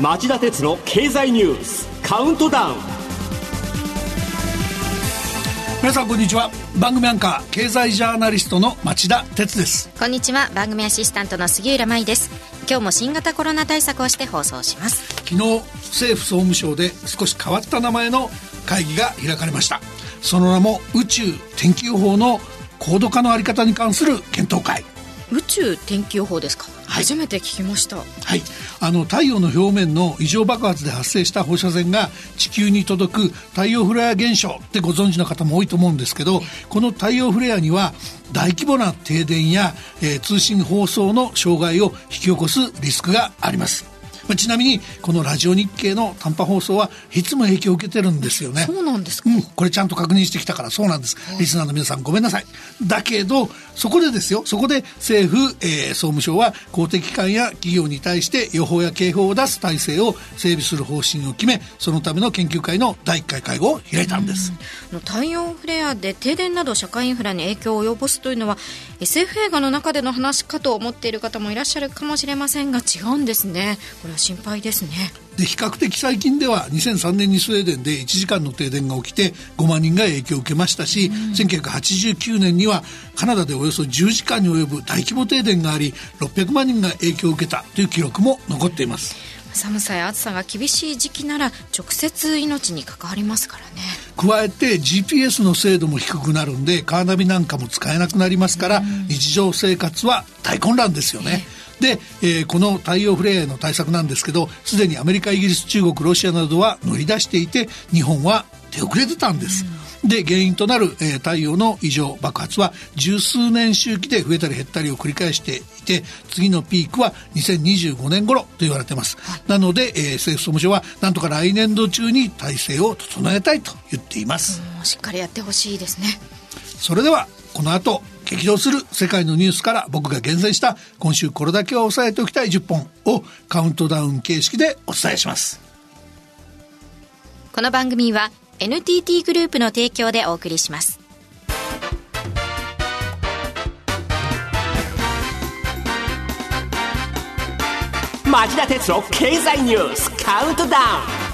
町田鉄の経済ニュースカウントダウン。皆さんこんにちは。番組アンカー経済ジャーナリストの町田鉄です。こんにちは。番組アシスタントの杉浦舞です。今日も新型コロナ対策をして放送します。昨日政府総務省で少し変わった名前の会議が開かれましたその名も宇宙天気予報の高度化のあり方に関する検討会。宇宙天気予報ですか、はい、初めて聞きました。はい。あの太陽の表面の異常爆発で発生した放射線が地球に届く太陽フレア現象ってご存知の方も多いと思うんですけどこの太陽フレアには大規模な停電や、えー、通信放送の障害を引き起こすリスクがありますまあ、ちなみにこのラジオ日経の短波放送はいつも影響を受けてるんですよね。そうなんですか、うん、これちゃんと確認してきたからそうなんです、リスナーの皆さんごめんなさい。だけどそこでですよそこで政府、えー、総務省は公的機関や企業に対して予報や警報を出す体制を整備する方針を決めそのための研究会の第1回会合を開いたんです。太陽フレアで停電など社会インフラに影響を及ぼすというのは SF 映画の中での話かと思っている方もいらっしゃるかもしれませんが違うんですね。これは心配ですね。で比較的最近では2003年にスウェーデンで1時間の停電が起きて5万人が影響を受けましたし、うん、1989年にはカナダでおよそ10時間に及ぶ大規模停電があり600万人が影響を受けたという記録も残っています。寒さや暑さが厳しい時期なら直接命に関わりますからね。加えて GPS の精度も低くなるんでカーナビなんかも使えなくなりますから、うん、日常生活は大混乱ですよね、えーで、えー、この太陽フレアへの対策なんですけどすでにアメリカイギリス中国ロシアなどは乗り出していて日本は手遅れてたんです。で原因となる、えー、太陽の異常爆発は十数年周期で増えたり減ったりを繰り返していて次のピークは2025年頃と言われてます、はい、なので、えー、政府総務省はなんとか来年度中に体制を整えたいと言っています。しっかりやってほしいですね。それではこの後激動する世界のニュースから僕が厳選した今週これだけは押さえておきたい10本をカウントダウン形式でお伝えします。この番組は NTT グループの提供でお送りします。町田哲郎経済ニュースカウントダウン。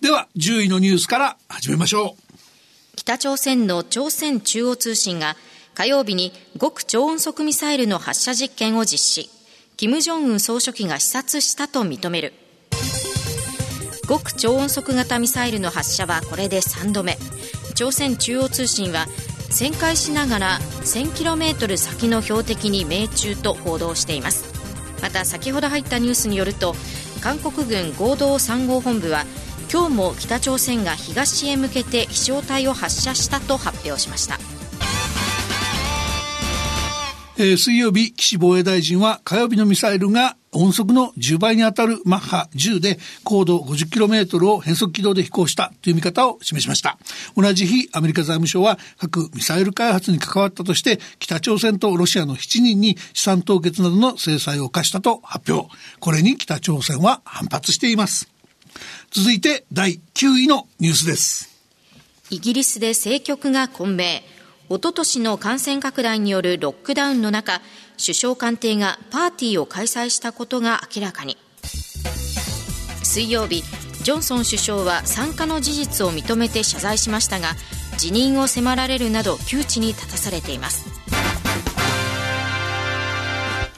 では10位のニュースから始めましょう北朝鮮の朝鮮中央通信が火曜日に極超音速ミサイルの発射実験を実施。金正恩総書記が視察したと認める。極超音速型ミサイルの発射はこれで3度目。朝鮮中央通信は旋回しながら 1000km 先の標的に命中と報道しています。また先ほど入ったニュースによると韓国軍合同参号本部は今日も北朝鮮が東へ向けて飛翔体を発射したと発表しましたえー、水曜日、岸防衛大臣は火曜日のミサイルが音速の10倍に当たるマッハ10で高度 50km を変速軌道で飛行したという見方を示しました。同じ日、アメリカ財務省は核ミサイル開発に関わったとして北朝鮮とロシアの7人に資産凍結などの制裁を課したと発表。これに北朝鮮は反発しています。続いて第9位のニュースです。イギリスで政局が混迷。おととしの感染拡大によるロックダウンの中、首相官邸がパーティーを開催したことが明らかに。水曜日、ジョンソン首相は参加の事実を認めて謝罪しましたが、辞任を迫られるなど窮地に立たされています。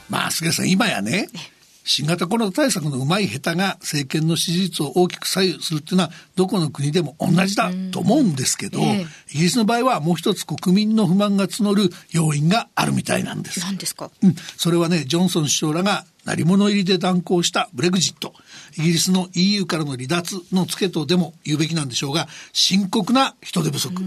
まあ、菅さん、今やね、新型コロナ対策のうまい下手が政権の支持率を大きく左右するっていうのはどこの国でも同じだと思うんですけど、えー、イギリスの場合はもう一つ国民の不満が募る要因があるみたいなんです。何ですか、うん、それはねジョンソン首相らが鳴り物入りで断行したブレグジット。イギリスの EU からの離脱の付けとでも言うべきなんでしょうが深刻な人手不足、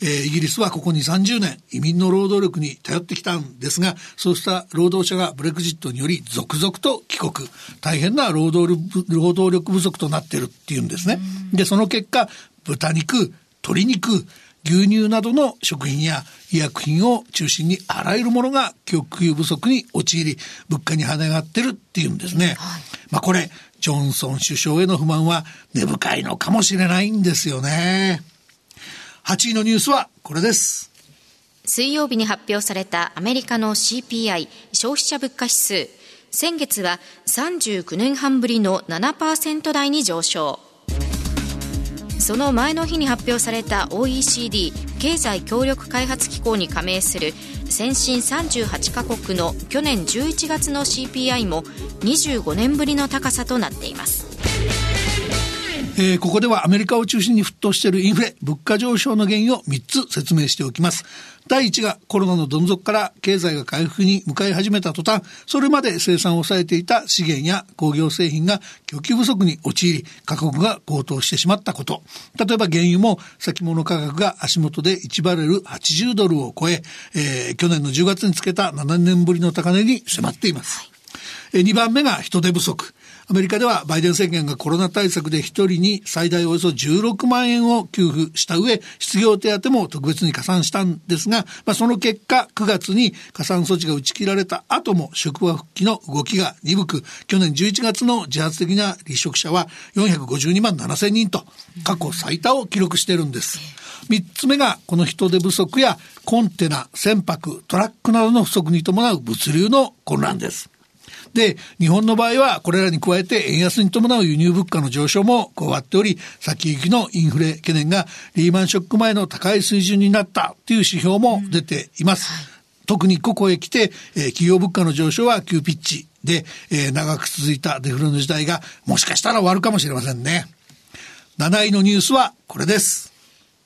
えー、イギリスはここに30年移民の労働力に頼ってきたんですがそうした労働者がブレグジットにより続々と帰国大変な労働労働力不足となっているっていうんですねでその結果豚肉鶏肉牛乳などの食品や医薬品を中心にあらゆるものが供給不足に陥り物価に跳ね上がってるっていうんですね。はい、まあこれジョンソン首相への不満は根深いのかもしれないんですよね。8位のニュースはこれです。水曜日に発表されたアメリカの CPI 消費者物価指数。先月は39年半ぶりの7%台に上昇。その前の日に発表された OECD 経済協力開発機構に加盟する先進38カ国の去年11月の CPI も25年ぶりの高さとなっています。えー、ここではアメリカを中心に沸騰しているインフレ、物価上昇の原因を3つ説明しておきます。第1がコロナのどん底から経済が回復に向かい始めた途端、それまで生産を抑えていた資源や工業製品が供給不足に陥り、価格が高騰してしまったこと。例えば原油も先物価格が足元で1バレル80ドルを超え、えー、去年の10月につけた7年ぶりの高値に迫っています。2番目が人手不足。アメリカではバイデン政権がコロナ対策で1人に最大およそ16万円を給付した上、失業手当も特別に加算したんですが、まあ、その結果、9月に加算措置が打ち切られた後も職場復帰の動きが鈍く、去年11月の自発的な離職者は452万7千人と過去最多を記録しているんです。3つ目がこの人手不足やコンテナ、船舶、トラックなどの不足に伴う物流の混乱です。で、日本の場合はこれらに加えて円安に伴う輸入物価の上昇も加わっており、先行きのインフレ懸念がリーマンショック前の高い水準になったという指標も出ています。うん特にここへ来て、えー、企業物価の上昇は急ピッチで、えー、長く続いたデフレの時代がもしかしたら終わるかもしれませんね。7位のニュースはこれです。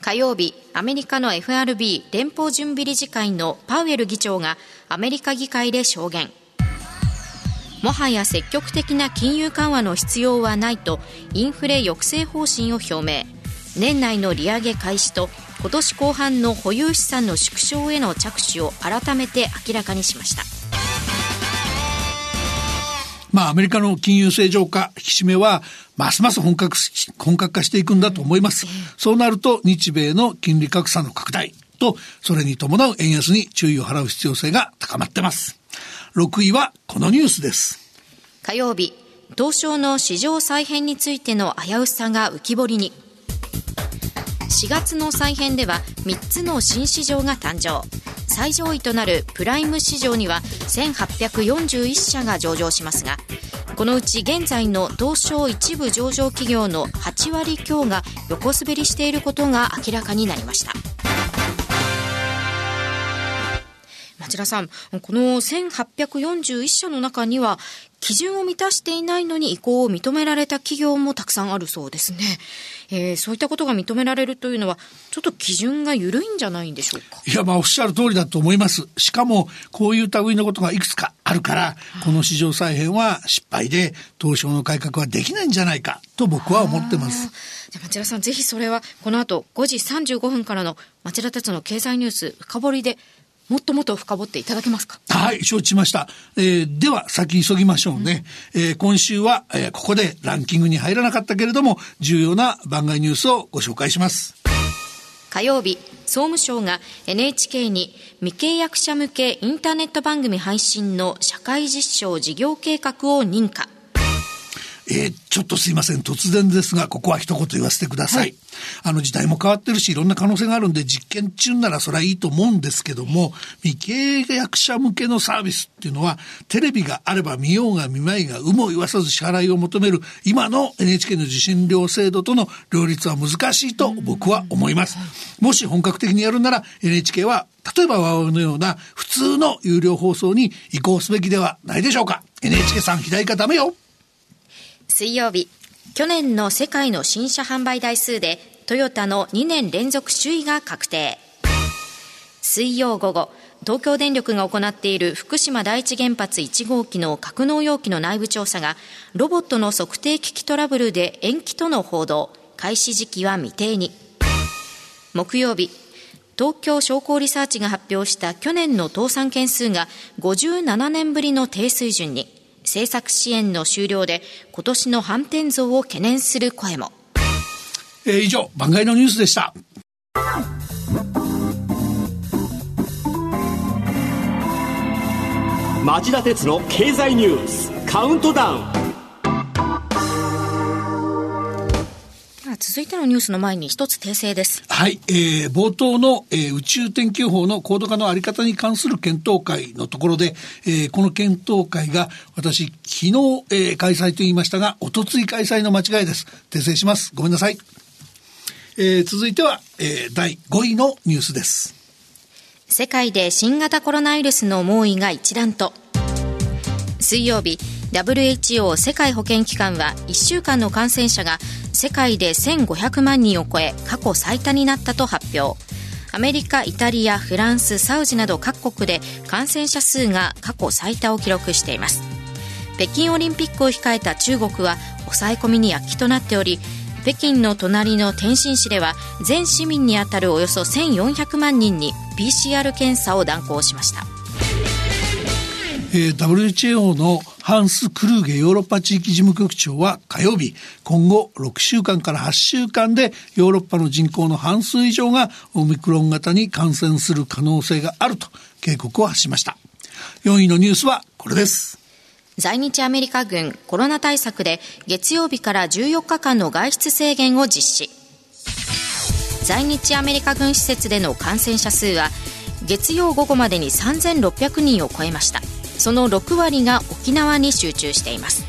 火曜日、アメリカの FRB 連邦準備理事会のパウエル議長がアメリカ議会で証言。もはや積極的な金融緩和の必要はないとインフレ抑制方針を表明年内の利上げ開始と今年後半の保有資産の縮小への着手を改めて明らかにしましたまあ、アメリカの金融正常化、引き締めは、ますます本格、本格化していくんだと思います。そうなると、日米の金利格差の拡大と、それに伴う円安に注意を払う必要性が高まってます。6位はこのニュースです。火曜日、東証の市場再編についての危うさが浮き彫りに。4月の再編では3つの新市場が誕生。最上位となるプライム市場には1841社が上場しますが、このうち現在の東証一部上場企業の8割強が横滑りしていることが明らかになりました。町田さん、この1841社の中には、基準を満たしていないのに移行を認められた企業もたくさんあるそうですね。えー、そういったことが認められるというのは、ちょっと基準が緩いんじゃないんでしょうか？いや、まあ、おっしゃる通りだと思います。しかも、こういう類のことがいくつかあるから、この市場再編は失敗で、東証の改革はできないんじゃないか、と僕は思ってます。じゃ町田さん、ぜひそれは、この後5時35分からの町田鉄の経済ニュース深掘りでもっともっと深掘っていただけますか？はい、承知しました。えー、では、先急ぎましょうね。うん、えー、今週は、えー、ここでランキングに入らなかったけれども、重要な番外ニュースをご紹介します。火曜日、総務省が NHK に未契約者向けインターネット番組配信の社会実証事業計画を認可。えー、ちょっとすいません。突然ですが、ここは一言言わせてください。はい、あの時代も変わってるし、いろんな可能性があるんで、実験中ならそれはいいと思うんですけども、未契約者向けのサービスっていうのは、テレビがあれば見ようが見まいが、有無を言わさず支払いを求める、今の NHK の受信料制度との両立は難しいと僕は思います。もし本格的にやるなら、NHK は例えばワウのような普通の有料放送に移行すべきではないでしょうか。NHK さん左かダメよ。水曜日、去年の世界の新車販売台数でトヨタの2年連続首位が確定。水曜午後、東京電力が行っている福島第一原発1号機の格納容器の内部調査が、ロボットの測定機器トラブルで延期との報道、開始時期は未定に。木曜日、東京商工リサーチが発表した去年の倒産件数が57年ぶりの低水準に。政策支援の終了で今年の反転増を懸念する声も。えー、以上、番外のニュースでした。町田鉄の経済ニュースカウントダウン続いてのニュースの前に一つ訂正です。はい、えー、冒頭の、えー、宇宙天気予報の高度化のあり方に関する検討会のところで、えー、この検討会が私、昨日、えー、開催と言いましたが、おとつい開催の間違いです。訂正します。ごめんなさい。えー、続いては、えー、第5位のニュースです。世界で新型コロナウイルスの猛威が一段と。水曜日、WHO 世界保健機関は1週間の感染者が世界で1500万人を超え過去最多になったと発表。アメリカ、イタリア、フランス、サウジなど各国で感染者数が過去最多を記録しています。北京オリンピックを控えた中国は抑え込みに躍起となっており北京の隣の天津市では全市民にあたるおよそ1400万人に PCR 検査を断行しました。えー、WHO のハンス・クルーゲヨーロッパ地域事務局長は火曜日、今後6週間から8週間でヨーロッパの人口の半数以上がオミクロン型に感染する可能性があると警告を発しました。4位のニュースはこれです。在日アメリカ軍コロナ対策で月曜日から14日間の外出制限を実施。在日アメリカ軍施設での感染者数は月曜午後までに3600人を超えました。その6割が沖縄に集中しています。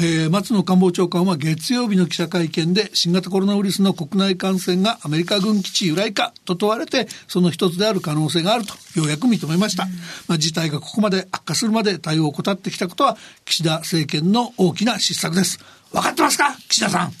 えー、松野官房長官は月曜日の記者会見で新型コロナウイルスの国内感染がアメリカ軍基地由来かと問われてその一つである可能性があるとようやく認めました、うん、まあ、事態がここまで悪化するまで対応を怠ってきたことは岸田政権の大きな失策です。分かってますか？岸田さん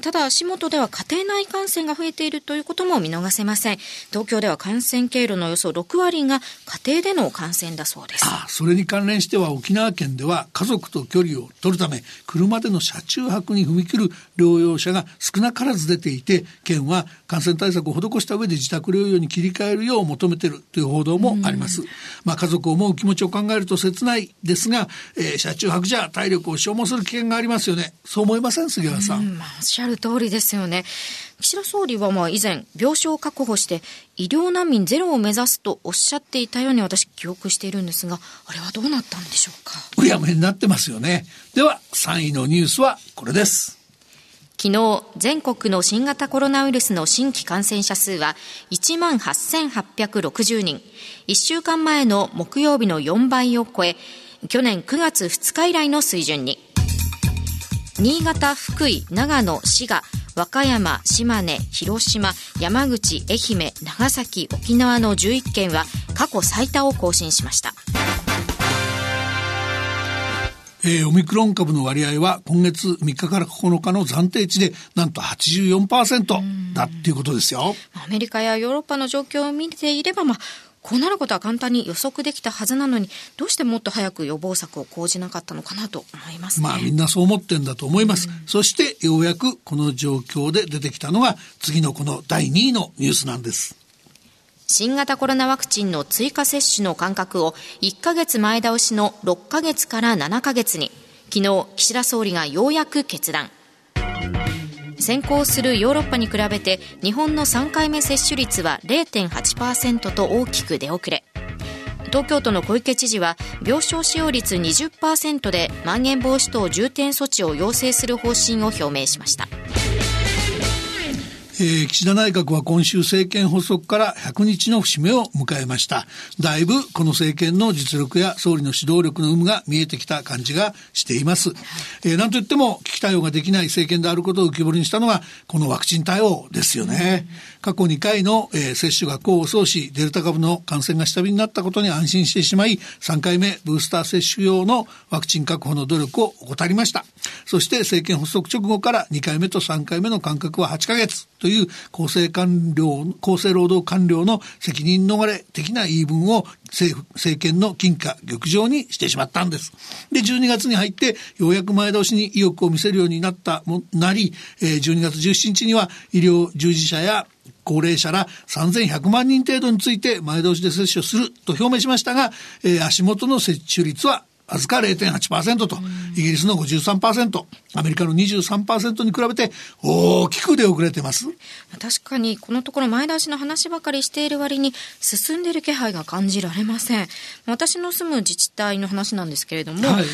ただ、足元では家庭内感染が増えているということも見逃せません。東京では感染経路のおよそ6割が家庭での感染だそうです。ああそれに関連しては沖縄県では家族と距離を取るため、車での車中泊に踏み切る療養者が少なからず出ていて、県は感染対策を施した上で自宅療養に切り替えるよう求めているという報道もあります。まあ家族を思う気持ちを考えると切ないですが、えー、車中泊じゃ体力を消耗する危険がありますよね。そう思いません杉原さん。んまあ、る通りですよね。岸田総理はまあ以前、病床を確保して医療難民ゼロを目指すとおっしゃっていたように私記憶しているんですが、あれはどうなったんでしょうか？うやむやになってますよね。では、3位のニュースはこれです。昨日、全国の新型コロナウイルスの新規感染者数は1万8860人。1週間前の木曜日の4倍を超え、去年9月2日以来の水準に。新潟、福井、長野、滋賀、和歌山、島根、広島、山口、愛媛、長崎、沖縄の11県は過去最多を更新しました。えー、オミクロン株の割合は今月3日から9日の暫定値でなんと84%だっていうことですよ。アメリカやヨーロッパの状況を見ていれば、まあ、こうなることは簡単に予測できたはずなのに、どうしてもっと早く予防策を講じなかったのかなと思います、ね、まあみんなそう思ってんだと思います。うん、そしてようやくこの状況で出てきたのが次のこの第2位のニュースなんです。新型コロナワクチンの追加接種の間隔を1ヶ月前倒しの6ヶ月から7ヶ月に、昨日岸田総理がようやく決断。先行するヨーロッパに比べて日本の3回目接種率は0.8%と大きく出遅れ。東京都の小池知事は病床使用率20%でまん延防止等重点措置を要請する方針を表明しました。えー、岸田内閣は今週政権発足から100日の節目を迎えました。だいぶこの政権の実力や総理の指導力の有無が見えてきた感じがしています。えー、なんといっても危機対応ができない政権であることを浮き彫りにしたのがこのワクチン対応ですよね。過去2回の、えー、接種が功を奏し、デルタ株の感染が下火になったことに安心してしまい、3回目ブースター接種用のワクチン確保の努力を怠りました。そして政権発足直後から2回目と3回目の間隔は8ヶ月という厚生官僚、厚生労働官僚の責任逃れ的な言い分を政府、政権の金貨玉状にしてしまったんです。で、12月に入ってようやく前倒しに意欲を見せるようになったも、なり、12月17日には医療従事者や高齢者ら3100万人程度について前倒しで接種すると表明しましたが、え、足元の接種率はわずか0.8%と、イギリスの53%、アメリカの23%に比べて大きく出遅れてます。確かにこのところ前倒しの話ばかりしている割に進んでいる気配が感じられません。私の住む自治体の話なんですけれども、はい、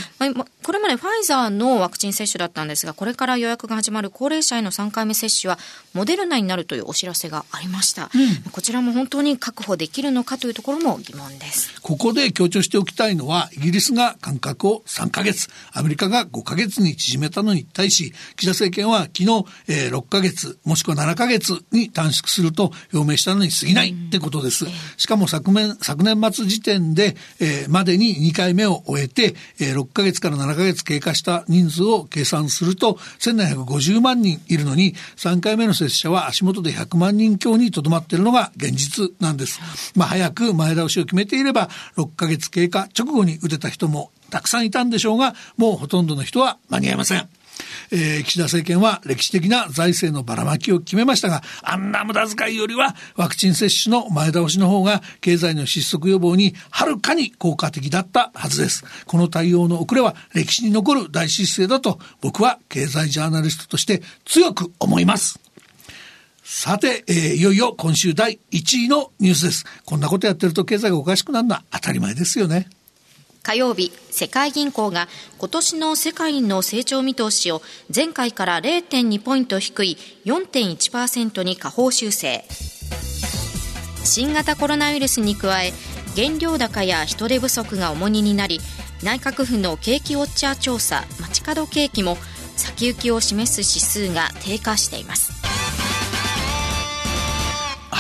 これまでファイザーのワクチン接種だったんですが、これから予約が始まる高齢者への3回目接種はモデルナになるというお知らせがありました。うん、こちらも本当に確保できるのかというところも疑問です。ここで強調しておきたいのは、イギリスが間隔を3ヶ月、アメリカが5ヶ月に縮めたのに対し、岸田政権は昨日、えー、6ヶ月、もしくは7ヶ月に短縮すると表明したのに過ぎないってことです。しかも昨年、昨年末時点で、えー、までに2回目を終えて、えー、6ヶ月から7ヶ月経過した人数を計算すると、1750万人いるのに、3回目の接種者は足元で100万人強にとどまっているのが現実なんです。まあ、早く前倒しを決めていれば、6ヶ月経過直後に打てた人もたくさんいたんでしょうが、もうほとんどの人は間に合いません。えー、岸田政権は歴史的な財政のばらまきを決めましたが、あんな無駄遣いよりはワクチン接種の前倒しの方が経済の失速予防にはるかに効果的だったはずです。この対応の遅れは歴史に残る大失勢だと僕は経済ジャーナリストとして強く思います。さて、えー、いよいよ今週第1位のニュースです。こんなことやってると経済がおかしくなるのは当たり前ですよね。火曜日、世界銀行が今年の世界の成長見通しを前回から0.2ポイント低い4.1%に下方修正。新型コロナウイルスに加え、原料高や人手不足が重荷になり、内閣府の景気ウォッチャー調査、街角景気も先行きを示す指数が低下しています。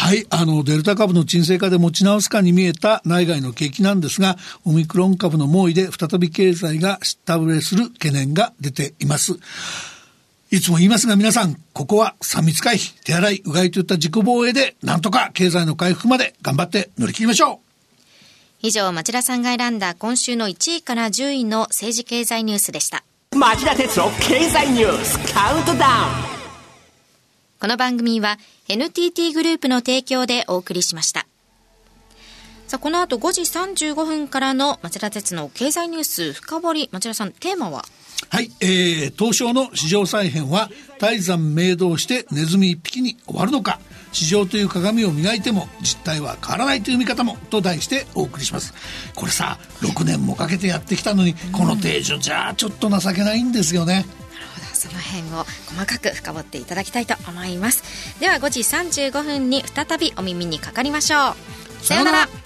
はい、あの、デルタ株の沈静化で持ち直すかに見えた内外の景気なんですが、オミクロン株の猛威で再び経済が下振れする懸念が出ています。いつも言いますが皆さん、ここは3密回避、手洗い、うがいといった自己防衛で、なんとか経済の回復まで頑張って乗り切りましょう。以上、町田さんが選んだ今週の1位から10位の政治経済ニュースでした。町田哲郎経済ニュースカウントダウンこの番組は NTT グループの提供でお送りしました。さあ、この後5時35分からの町田鉄の経済ニュース深掘り、町田さん、テーマは？はい、えー、東証の市場再編は大山明動してネズミ一匹に終わるのか。市場という鏡を磨いても実態は変わらないという見方もと題してお送りします。これさ6年もかけてやってきたのに、この定所じゃちょっと情けないんですよね。その辺を細かく深掘っていただきたいと思います。では5時35分に再びお耳にかかりましょう。さようなら。